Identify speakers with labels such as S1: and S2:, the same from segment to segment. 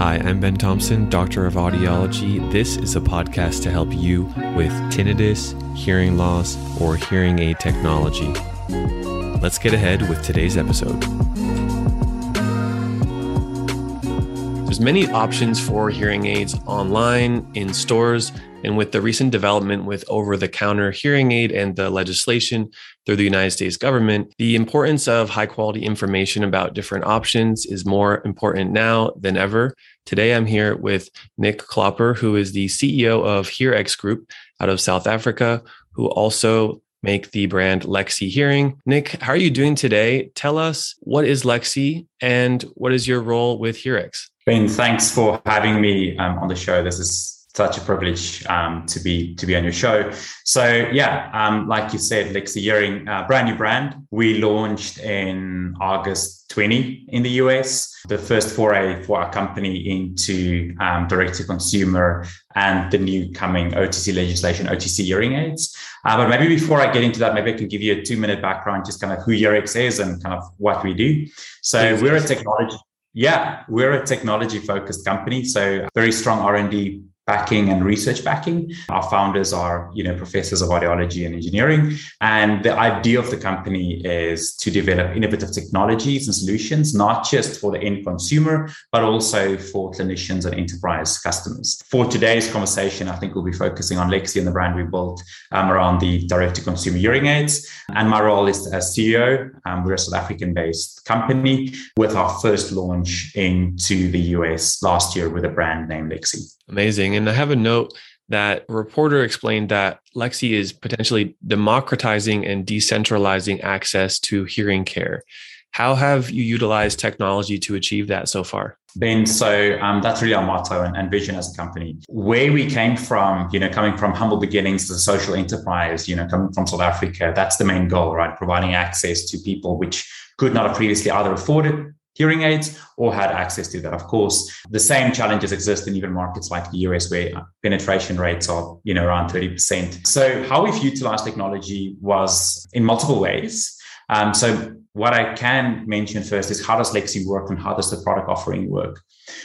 S1: Hi, I'm Ben Thompson, Doctor of Audiology. This is a podcast to help you with tinnitus, hearing loss, or hearing aid technology. Let's get ahead with today's episode. There's many options for hearing aids online, in stores, and with the recent development with over the counter hearing aid and the legislation through the United States government, the importance of high quality information about different options is more important now than ever. Today, I'm here with Nick Klopper, who is the CEO of HearX Group out of South Africa, who also make the brand Lexie Hearing. Nick, how are you doing today? Tell us what is Lexie and what is your role with HearX?
S2: Ben, thanks for having me um, on the show. This is such a privilege um, to be to be on your show. So yeah, um, like you said, Lexie Hearing, uh, brand new brand. We launched in August 20 in the US. The first foray for our company into um, direct to consumer and the new coming OTC legislation, OTC hearing aids. Uh, but maybe before I get into that, maybe I can give you a two minute background, just kind of who HearX is and kind of what we do. So we're a technology. Yeah, we're a technology focused company. So very strong R&D backing and research backing. Our founders are, you know, professors of audiology and engineering. And the idea of the company is to develop innovative technologies and solutions, not just for the end consumer, but also for clinicians and enterprise customers. For today's conversation, I think we'll be focusing on Lexie and the brand we built um, around the direct to consumer hearing aids. And my role is as CEO. Um, we're a South African based company with our first launch into the US last year with a brand named Lexie.
S1: Amazing. And I have a note that a reporter explained that Lexie is potentially democratizing and decentralizing access to hearing care. How have you utilized technology to achieve that so far?
S2: Ben, so um, that's really our motto and, and, vision as a company. Where we came from, you know, coming from humble beginnings as a social enterprise, you know, coming from South Africa, that's the main goal, right? Providing access to people which could not have previously either afforded hearing aids or had access to that. Of course, the same challenges exist in even markets like the US where penetration rates are, you know, around 30%. So how we've utilized technology was in multiple ways. Um, so what I can mention first is how does Lexie work and how does the product offering work?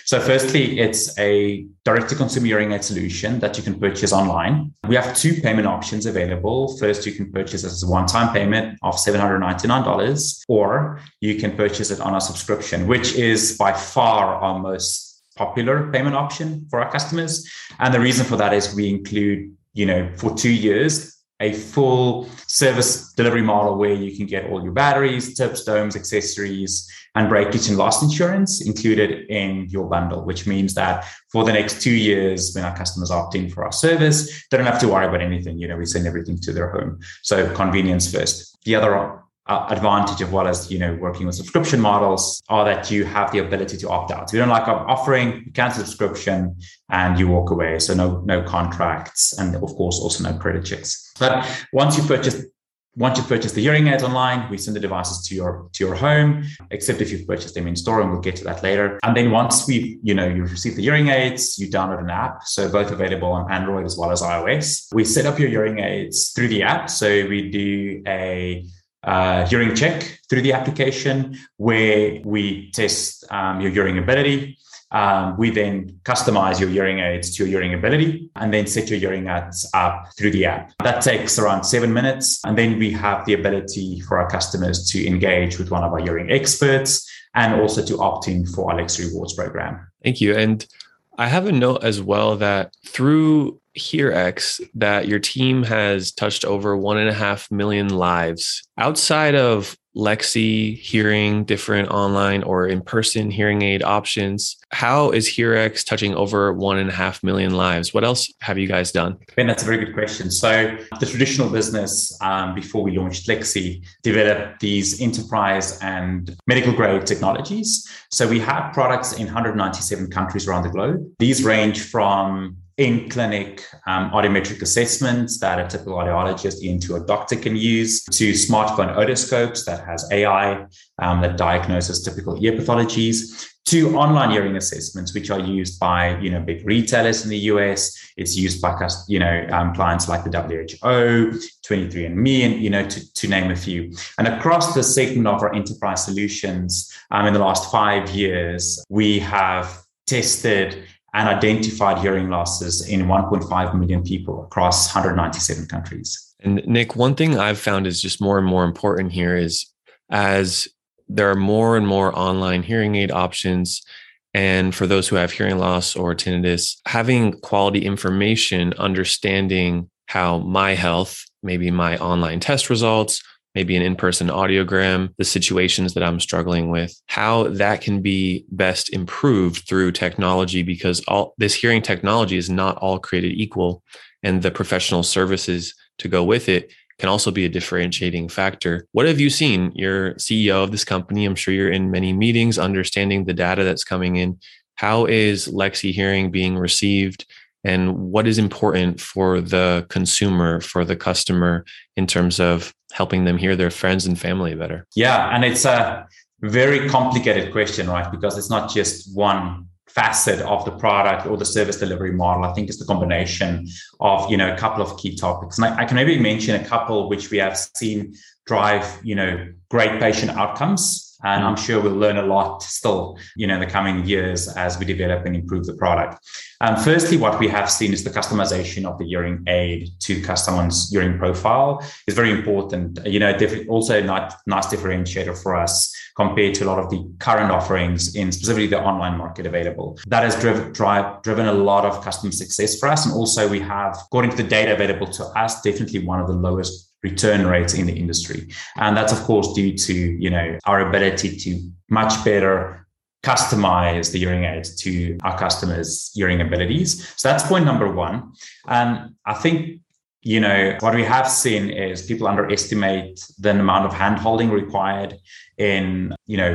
S2: So, firstly, it's a direct to consumer hearing aid solution that you can purchase online. We have two payment options available. First, you can purchase as a one time payment of $799, or you can purchase it on a subscription, which is by far our most popular payment option for our customers. And the reason for that is we include, you know, for two years, a full service delivery model where you can get all your batteries, tips, domes, accessories, and breakage and loss insurance included in your bundle, which means that for the next two years, when our customers opt in for our service, they don't have to worry about anything. You know, we send everything to their home. So convenience first. The other uh, advantage of well as you know working with subscription models are that you have the ability to opt out. So you don't like our offering, you cancel subscription, and you walk away. So no no contracts, and of course also no credit checks. But once you purchase once you purchase the hearing aids online, we send the devices to your to your home, except if you've purchased them in store, and we'll get to that later. And then once we, you know, you've received the hearing aids, you download an app, so both available on Android as well as iOS. We set up your hearing aids through the app, so we do a uh, hearing check through the application where we test um, your hearing ability. Um, we then customize your hearing aids to your hearing ability and then set your hearing aids up through the app. That takes around seven minutes. And then we have the ability for our customers to engage with one of our hearing experts and also to opt in for Alex Rewards program.
S1: Thank you. And I have a note as well that through HearX that your team has touched over one and a half million lives. Outside of Lexie hearing different online or in person hearing aid options, how is HearX touching over one and a half million lives? What else have you guys done?
S2: Ben, that's a very good question. So, the traditional business um, before we launched Lexie developed these enterprise and medical grade technologies. So, we have products in 197 countries around the globe. These range from in clinic um, audiometric assessments that a typical audiologist into a doctor can use to smartphone otoscopes that has AI um, that diagnoses typical ear pathologies to online hearing assessments, which are used by you know big retailers in the US. It's used by you know um, clients like the WHO, 23andMe, and you know to, to name a few. And across the segment of our enterprise solutions, um, in the last five years, we have tested and identified hearing losses in 1.5 million people across 197 countries.
S1: And Nick, one thing I've found is just more and more important here is as there are more and more online hearing aid options. And for those who have hearing loss or tinnitus, having quality information, understanding how my health, maybe my online test results, maybe an in person audiogram, the situations that I'm struggling with, how that can be best improved through technology because all this hearing technology is not all created equal. And the professional services to go with it can also be a differentiating factor. What have you seen? You're CEO of this company. I'm sure you're in many meetings, understanding the data that's coming in. How is Lexie Hearing being received? And what is important for the consumer, for the customer, in terms of helping them hear their friends and family better?
S2: Yeah. And it's a very complicated question, right? Because it's not just one facet of the product or the service delivery model. I think it's the combination of, you know, a couple of key topics. And I, I can maybe mention a couple which we have seen drive, you know, great patient outcomes and I'm sure we'll learn a lot still, you know, in the coming years as we develop and improve the product. Um, firstly, what we have seen is the customization of the hearing aid to someone's hearing profile is very important. You know, also not nice differentiator for us compared to a lot of the current offerings in specifically the online market available. That has driven drive, driven a lot of customer success for us, and also we have, according to the data available to us, definitely one of the lowest return rates in the industry. And that's of course due to, you know, our ability to much better customize the hearing aids to our customers' hearing abilities. So that's point number one. And I think you know what we have seen is people underestimate the amount of handholding required in you know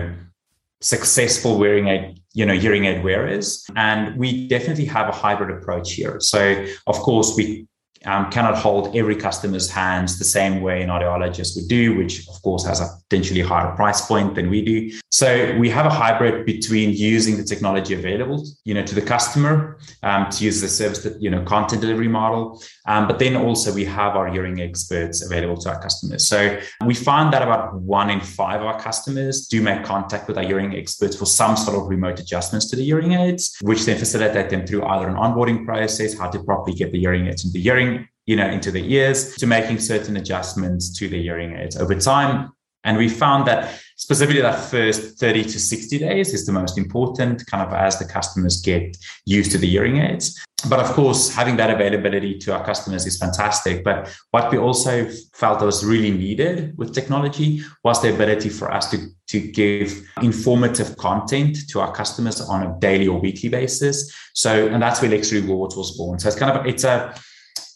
S2: successful wearing aid you know hearing aid wearers and we definitely have a hybrid approach here so of course we um, cannot hold every customer's hands the same way an audiologist would do, which of course has a potentially higher price point than we do. So we have a hybrid between using the technology available, you know, to the customer um, to use the service that you know content delivery model, um, but then also we have our hearing experts available to our customers. So we find that about one in five of our customers do make contact with our hearing experts for some sort of remote adjustments to the hearing aids, which then facilitate them through either an onboarding process, how to properly get the hearing aids into the hearing you know, into the ears to making certain adjustments to the hearing aids over time. And we found that specifically that first 30 to 60 days is the most important, kind of as the customers get used to the hearing aids. But of course, having that availability to our customers is fantastic. But what we also felt was really needed with technology was the ability for us to, to give informative content to our customers on a daily or weekly basis. So, and that's where Lex Rewards was born. So it's kind of, it's a,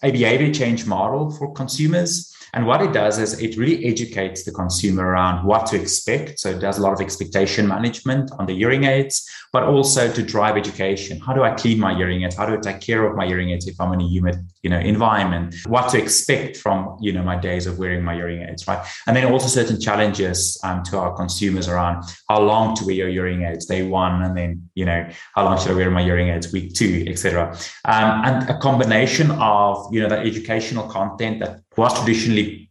S2: a behavior change model for consumers. And what it does is it really educates the consumer around what to expect. So it does a lot of expectation management on the hearing aids, but also to drive education. How do I clean my hearing aids? How do I take care of my hearing aids if I'm in a humid, you know, environment? What to expect from, you know, my days of wearing my hearing aids, right? And then also certain challenges um, to our consumers around how long to wear your hearing aids, day one, and then, you know, how long should I wear my hearing aids, week two, etc. Um, and a combination of, you know, that educational content that was traditionally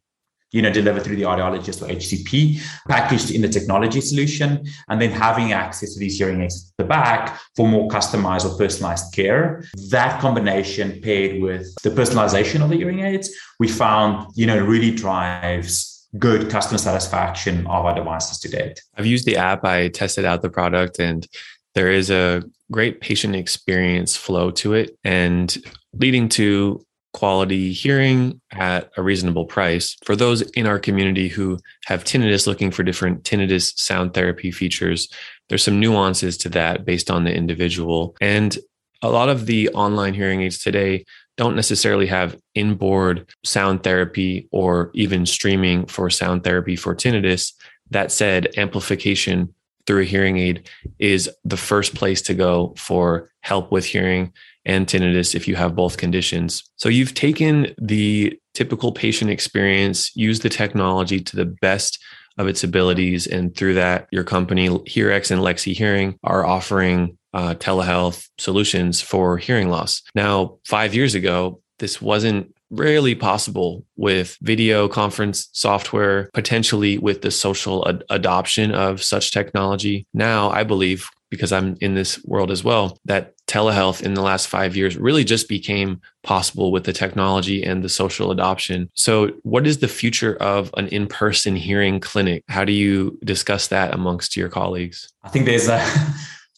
S2: you know, delivered through the audiologist or HCP, packaged in the technology solution, and then having access to these hearing aids at the back for more customized or personalized care. That combination paired with the personalization of the hearing aids, we found, you know, really drives good customer satisfaction of our devices to date.
S1: I've used the app, I tested out the product, and there is a great patient experience flow to it and leading to quality hearing at a reasonable price. For those in our community who have tinnitus looking for different tinnitus sound therapy features, there's some nuances to that based on the individual. And a lot of the online hearing aids today don't necessarily have inboard sound therapy or even streaming for sound therapy for tinnitus. That said, amplification through a hearing aid is the first place to go for help with hearing and tinnitus if you have both conditions. So you've taken the typical patient experience, used the technology to the best of its abilities. And through that, your company, HearX and Lexie Hearing, are offering uh, telehealth solutions for hearing loss. Now, five years ago, this wasn't rarely possible with video conference software, potentially with the social ad- adoption of such technology. Now, I believe because I'm in this world as well, that telehealth in the last five years really just became possible with the technology and the social adoption. So, what is the future of an in person hearing clinic? How do you discuss that amongst your colleagues?
S2: I think there's a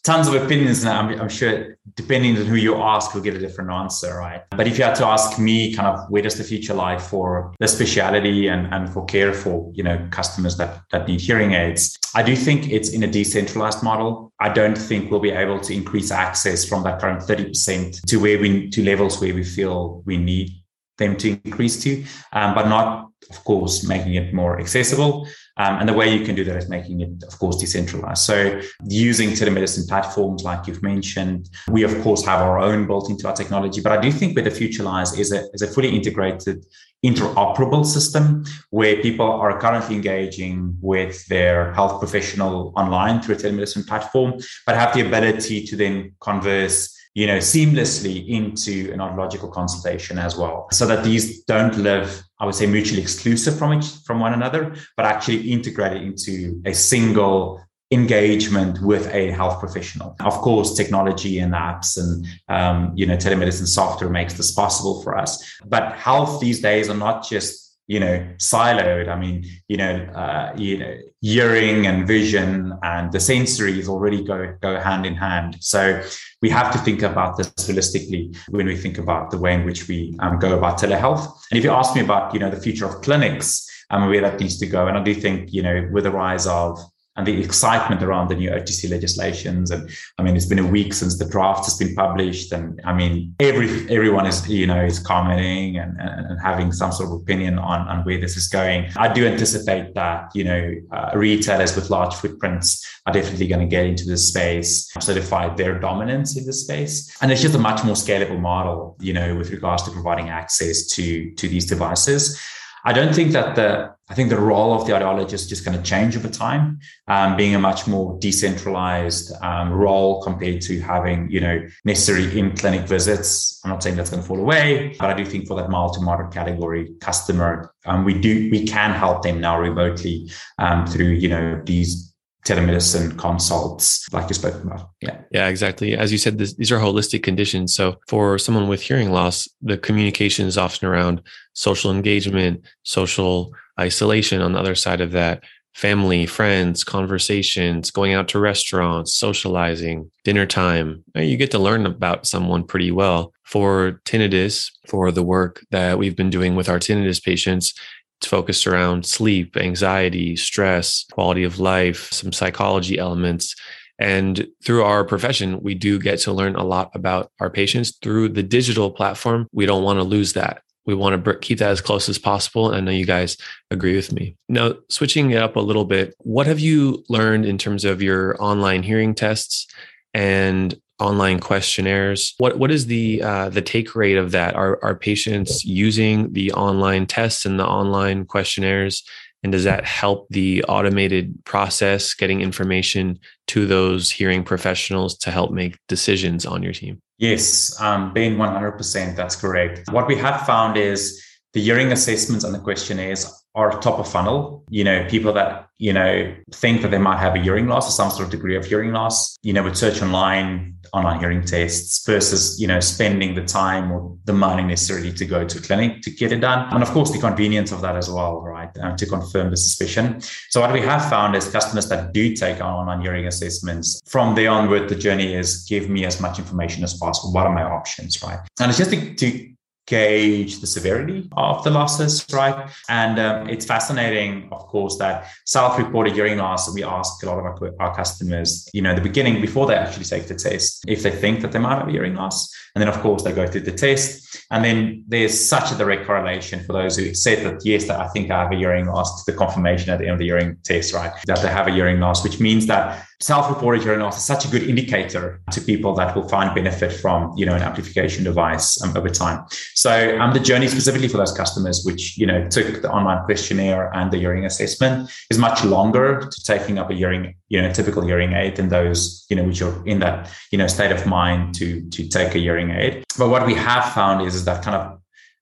S2: tons of opinions now. I'm, I'm, sure depending on who you ask, you'll get a different answer, right? But if you had to ask me, kind of where does the future lie for the speciality and, and for care for you know customers that that need hearing aids, I do think it's in a decentralized model. I don't think we'll be able to increase access from that current 30% to where we to levels where we feel we need them to increase to, um, but not, of course, making it more accessible. Um, and the way you can do that is making it, of course, decentralized. So using telemedicine platforms like you've mentioned, we of course have our own built into our technology. But I do think where the future lies is a, is a fully integrated, interoperable system where people are currently engaging with their health professional online through a telemedicine platform, but have the ability to then converse you know, seamlessly into an audiological consultation as well. So that these don't live, I would say, mutually exclusive from each from one another, but actually integrated into a single engagement with a health professional. Of course, technology and apps and um, you know telemedicine software makes this possible for us. But health these days are not just you know siloed. I mean you know uh, you know hearing and vision and the sensories already go go hand in hand. So we have to think about this holistically when we think about the way in which we um, go about telehealth. And if you ask me about you know the future of clinics and where that needs to go. And i do think you know with the rise of and the excitement around the new OTC legislations. And I mean, it's been a week since the draft has been published, and I mean, every everyone is you know is commenting and, and, and having some sort of opinion on on where this is going. I do anticipate that you know uh, retailers with large footprints are definitely going to get into this space, solidify their dominance in this space, and it's just a much more scalable model, you know, with regards to providing access to to these devices. I don't think that the I think the role of the audiologist is just going to change over time, um, being a much more decentralized um, role compared to having you know necessary in clinic visits. I'm not saying that's going to fall away, but I do think for that mild to moderate category customer, um, we do we can help them now remotely um, through you know these telemedicine consults like you spoke about. Yeah.
S1: Yeah exactly. As you said this, these are holistic conditions. So for someone with hearing loss the communication is often around social engagement social isolation on the other side of that family friends conversations going out to restaurants socializing dinner time. You get to learn about someone pretty well. For tinnitus for the work that we've been doing with our tinnitus patients it's focused around sleep, anxiety, stress, quality of life, some psychology elements. And through our profession, we do get to learn a lot about our patients through the digital platform. We don't want to lose that. We want to keep that as close as possible. And I know you guys agree with me. Now, switching it up a little bit, what have you learned in terms of your online hearing tests and online questionnaires. What what is the uh, the take rate of that? Are are patients using the online tests and the online questionnaires? And does that help the automated process getting information to those hearing professionals to help make decisions on your team?
S2: Yes, um, Ben, 100%. That's correct. What we have found is the hearing assessments and the questionnaires are top of funnel. You know, people that, you know, think that they might have a hearing loss or some sort of degree of hearing loss, you know, would search online, online hearing tests versus, you know, spending the time or the money necessarily to go to a clinic to get it done. And of course, the convenience of that as well, right? Um, to confirm the suspicion. So what we have found is customers that do take our online hearing assessments, from there onward, the journey is give me as much information as possible. What are my options, right? And it's just to, to gauge the severity of the losses, right? And um, it's fascinating, of course, that self-reported hearing loss. We ask a lot of our, our customers, you know, the beginning before they actually take the test, if they think that they might have hearing loss, and then of course they go through the test, and then there's such a direct correlation for those who said that yes, that I think I have a hearing loss to the confirmation at the end of the hearing test, right? That they have a hearing loss, which means that self-reported loss is such a good indicator to people that will find benefit from you know an amplification device um, over time so um, the journey specifically for those customers which you know took the online questionnaire and the hearing assessment is much longer to taking up a hearing you know typical hearing aid than those you know which are in that you know state of mind to to take a hearing aid but what we have found is, is that kind of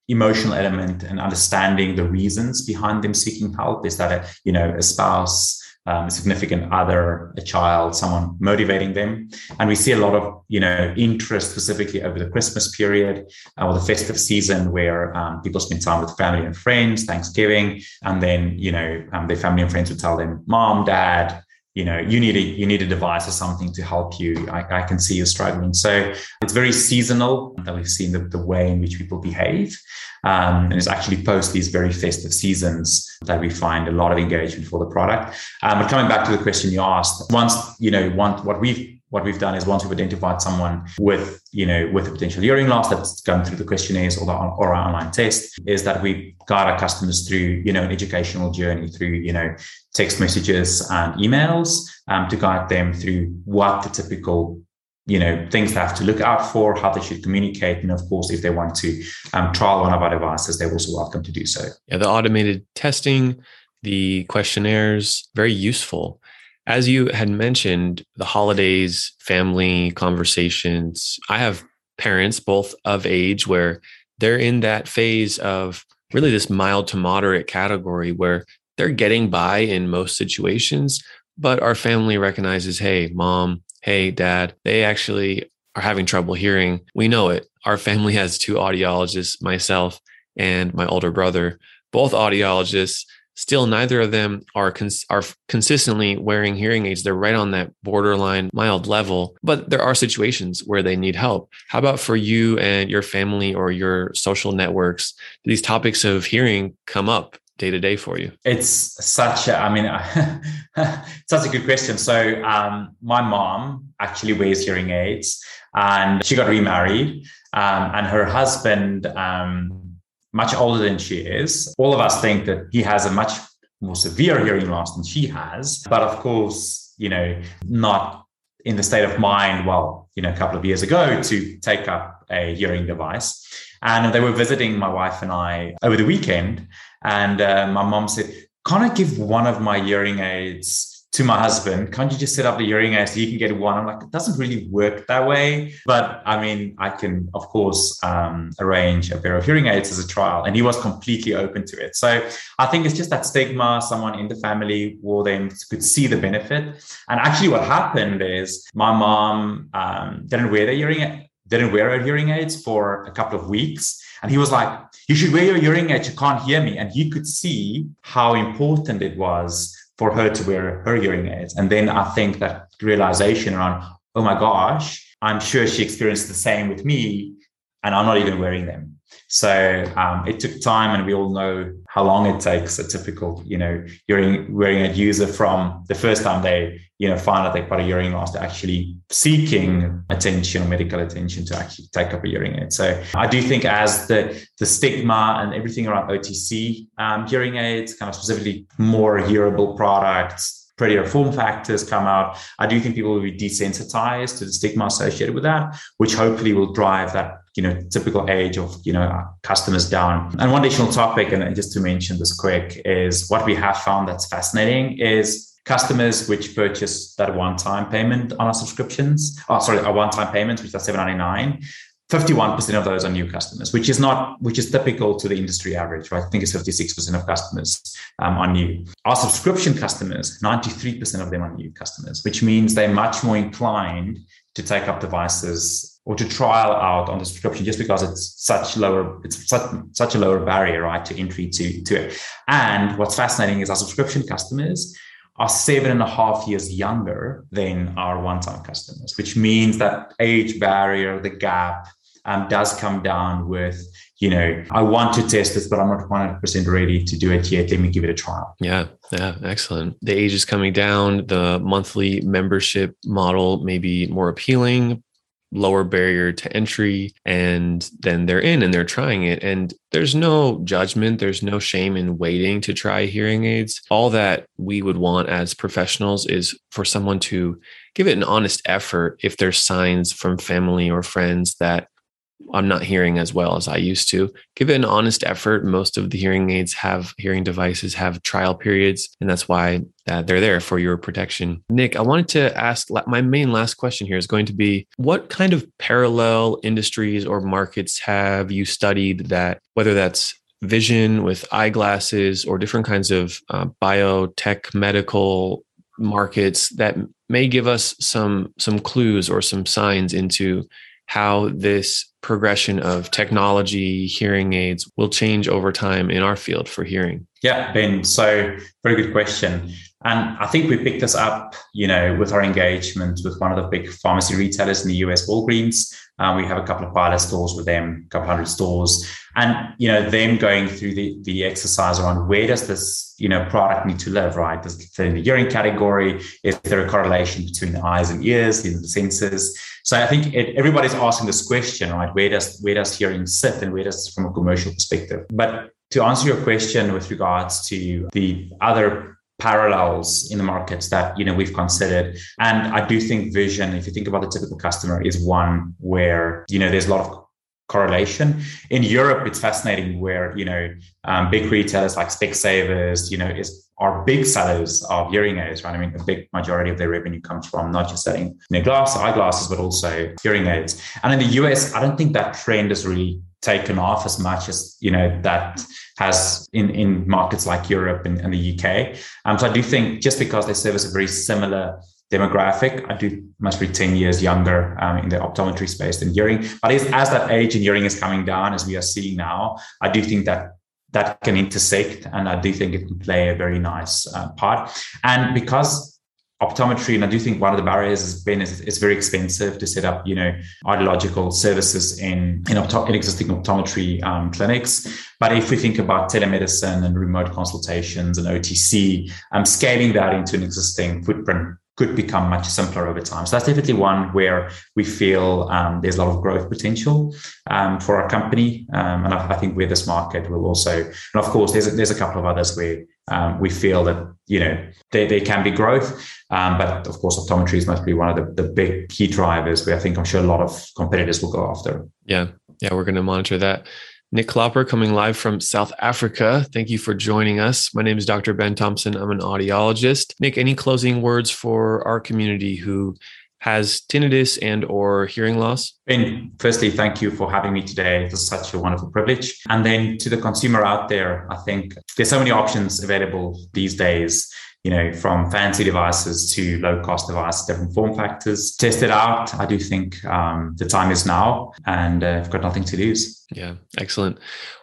S2: emotional element and understanding the reasons behind them seeking help. Is that a you know a spouse? Um, a significant other, a child, someone motivating them. And we see a lot of, you know, interest specifically over the Christmas period uh, or the festive season where um, people spend time with family and friends, Thanksgiving, and then, you know, um, their family and friends would tell them, mom, dad, you know you need a you need a device or something to help you. I, I can see you're struggling. So it's very seasonal that we've seen the, the way in which people behave. Um, and it's actually post these very festive seasons that we find a lot of engagement for the product. Um, but coming back to the question you asked once you know want what we've what we've done is once we've identified someone with, you know, with a potential hearing loss that's gone through the questionnaires or, the, or our online test, is that we guide our customers through, you know, an educational journey through, you know, text messages and emails um, to guide them through what the typical you know things they have to look out for how they should communicate and of course if they want to um, trial one of our devices they're also welcome to do so.
S1: Yeah the automated testing the questionnaires very useful as you had mentioned, the holidays, family conversations, I have parents both of age where they're in that phase of really this mild to moderate category where they're getting by in most situations, but our family recognizes, hey, mom, hey, dad, they actually are having trouble hearing. We know it. Our family has two audiologists, myself and my older brother, both audiologists still neither of them are cons- are consistently wearing hearing aids. They're right on that borderline mild level but there are situations where they need help. How about for you and your family or your social networks? Do these topics of hearing come up day to day for you?
S2: It's such a i mean such a good question. So um, my mom actually wears hearing aids and she got remarried um, and her husband um, much older than she is. All of us think that he has a much more severe hearing loss than she has. But of course, you know, not in the state of mind, well, you know, a couple of years ago to take up a hearing device. And they were visiting my wife and I over the weekend. And uh, my mom said, Can't I give one of my hearing aids to my husband, can't you just set up the hearing aid so you can get one? I'm like, it doesn't really work that way. But I mean, I can, of course, um, arrange a pair of hearing aids as a trial. And he was completely open to it. So I think it's just that stigma. Someone in the family will then could see the benefit. And actually, what happened is my mom um, didn't wear the hearing didn't wear her hearing aids for a couple of weeks. And he was like, You should wear your hearing aids. You can't hear me. And he could see how important it was for her to wear her hearing aids. And then I think that realization around, oh my gosh, I'm sure she experienced the same with me, and I'm not even wearing them. So um, it took time, and we all know how long it takes a typical, you know, hearing wearing a user from the first time they, you know, find out they've got a hearing loss to actually seeking attention or medical attention to actually take up a hearing aid. So I do think as the the stigma and everything around OTC um, hearing aids, kind of specifically more hearable products, prettier form factors come out, I do think people will be desensitized to the stigma associated with that, which hopefully will drive that you know typical age of you know customers down. And one additional topic, and just to mention this quick, is what we have found that's fascinating is customers which purchase that one-time payment on our subscriptions. Oh, sorry, a one-time payment, which is 799. 51% of those are new customers, which is not, which is typical to the industry average, right? I think it's 56% of customers um, are new. Our subscription customers, 93% of them are new customers, which means they're much more inclined to take up devices or to trial out on the subscription just because it's such lower, it's such, such a lower barrier, right, to entry to, to it. And what's fascinating is our subscription customers are seven and a half years younger than our one-time customers, which means that age barrier, the gap um, does come down with you know i want to test this but i'm not 100% ready to do it yet. Let me give it a trial.
S1: Yeah yeah excellent. The age is coming down. The monthly membership model may be more appealing lower barrier to entry and then they're in and they're trying it and there's no judgment there's no shame in waiting to try hearing aids. All that we would want as professionals is for someone to give it an honest effort if there's signs from family or friends that I'm not hearing as well as I used to. Give it an honest effort. Most of the hearing aids have hearing devices have trial periods, and that's why uh, they're there for your protection. Nick, I wanted to ask my main last question here is going to be what kind of parallel industries or markets have you studied that, whether that's vision with eyeglasses or different kinds of uh, biotech medical markets that may give us some some clues or some signs into how this progression of technology hearing aids will change over time in our field for hearing.
S2: Yeah ben so very good question and I think we picked this up, you know, with our engagement with one of the big pharmacy retailers in the US, Walgreens. Um, we have a couple of pilot stores with them, a couple hundred stores, and you know, them going through the the exercise around where does this you know product need to live, right? Does it fit in the hearing category? Is there a correlation between the eyes and ears, the senses? So I think it, everybody's asking this question, right? Where does where does hearing sit, and where does from a commercial perspective? But to answer your question with regards to the other parallels in the markets that you know we've considered. And i do think vision if you think about the typical customer is one where you know there's a lot of correlation. In europe it's fascinating where you know um, big retailers like specsavers you know is are big sellers of hearing aids right? I mean a big majority of their revenue comes from not just selling you know, glass eyeglasses but also hearing aids. And in the us i don't think that trend is really taken off as much as you know that has in in markets like Europe and, and the UK. Um, so I do think just because they service a very similar demographic, I do must be 10 years younger um, in the optometry space than hearing. But as, as that age in hearing is coming down, as we are seeing now, I do think that that can intersect and I do think it can play a very nice uh, part. And because optometry, and I do think one of the barriers has been is it's very expensive to set up, you know, audiological services in in, opto- in existing optometry um, clinics. But if we think about telemedicine and remote consultations and OTC, um, scaling that into an existing footprint could become much simpler over time. So that's definitely one where we feel um, there's a lot of growth potential um, for our company, um, and I, I, think where this market will also, and of course, there's a, there's a couple of others where um, we feel that you know there, there can be growth, um, but of course, optometry is must be one of the, the big key drivers where I think I'm sure a lot of competitors will go after.
S1: Yeah, yeah, we're going to monitor that. Nick Klopper coming live from South Africa. Thank you for joining us. My name is Dr. Ben Thompson. I'm an audiologist. Nick, any closing words for our community who has tinnitus and or hearing loss?
S2: Ben, firstly, thank you for having me today. This is such a wonderful privilege. And then to the consumer out there, I think there's so many options available these days you know, from fancy devices to low cost devices, different form factors. Test it out. I do think um, the time is now and uh, I've got nothing to lose.
S1: Yeah, excellent.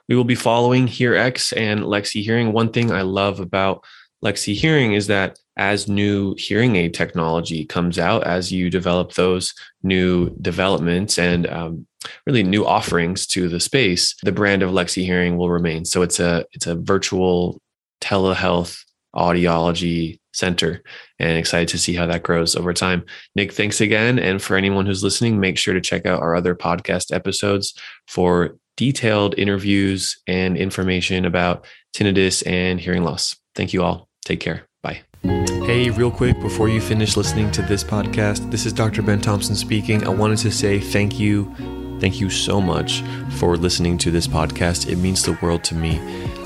S1: We will be following HearX and Lexie Hearing. One thing I love about Lexie Hearing is that as new hearing aid technology comes out, as you develop those new developments and um, really new offerings to the space, the brand of Lexie Hearing will remain. So it's a it's a virtual telehealth audiology center and excited to see how that grows over time. Nick, thanks again. And for anyone who's listening, make sure to check out our other podcast episodes for detailed interviews and information about tinnitus and hearing loss. Thank you all. Take care. Bye. Hey, real quick, before you finish listening to this podcast, this is Dr. Ben Thompson speaking. I wanted to say thank you. Thank you so much for listening to this podcast. It means the world to me.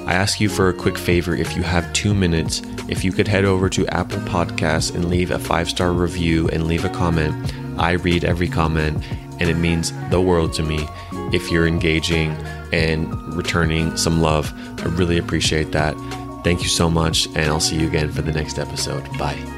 S1: I ask you for a quick favor if you have two minutes, if you could head over to Apple Podcasts and leave a five star review and leave a comment. I read every comment, and it means the world to me if you're engaging and returning some love. I really appreciate that. Thank you so much, and I'll see you again for the next episode. Bye.